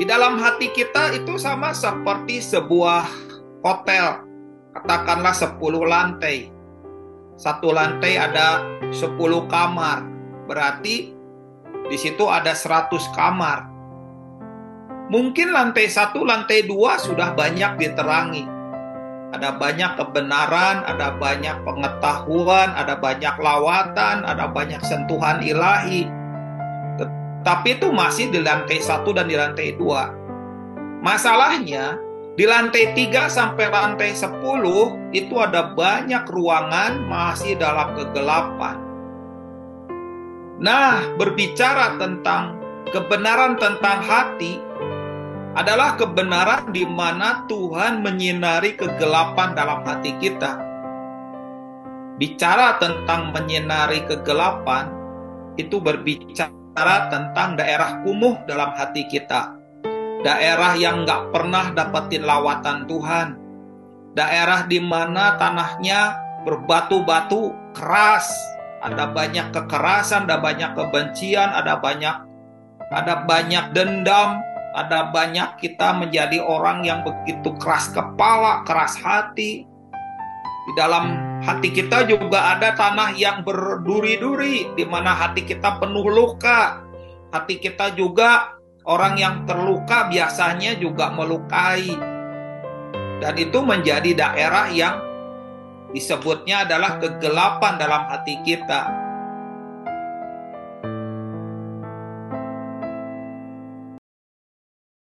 Di dalam hati kita itu sama seperti sebuah hotel. Katakanlah 10 lantai. Satu lantai ada 10 kamar. Berarti di situ ada 100 kamar. Mungkin lantai satu, lantai dua sudah banyak diterangi. Ada banyak kebenaran, ada banyak pengetahuan, ada banyak lawatan, ada banyak sentuhan ilahi. Tapi itu masih di lantai satu dan di lantai dua. Masalahnya, di lantai tiga sampai lantai sepuluh itu ada banyak ruangan masih dalam kegelapan. Nah, berbicara tentang kebenaran tentang hati, adalah kebenaran di mana Tuhan menyinari kegelapan dalam hati kita. Bicara tentang menyinari kegelapan, itu berbicara tentang daerah kumuh dalam hati kita. Daerah yang nggak pernah dapetin lawatan Tuhan. Daerah di mana tanahnya berbatu-batu keras. Ada banyak kekerasan, ada banyak kebencian, ada banyak ada banyak dendam, ada banyak kita menjadi orang yang begitu keras kepala, keras hati. Di dalam hati kita juga ada tanah yang berduri-duri, di mana hati kita penuh luka. Hati kita juga orang yang terluka biasanya juga melukai. Dan itu menjadi daerah yang disebutnya adalah kegelapan dalam hati kita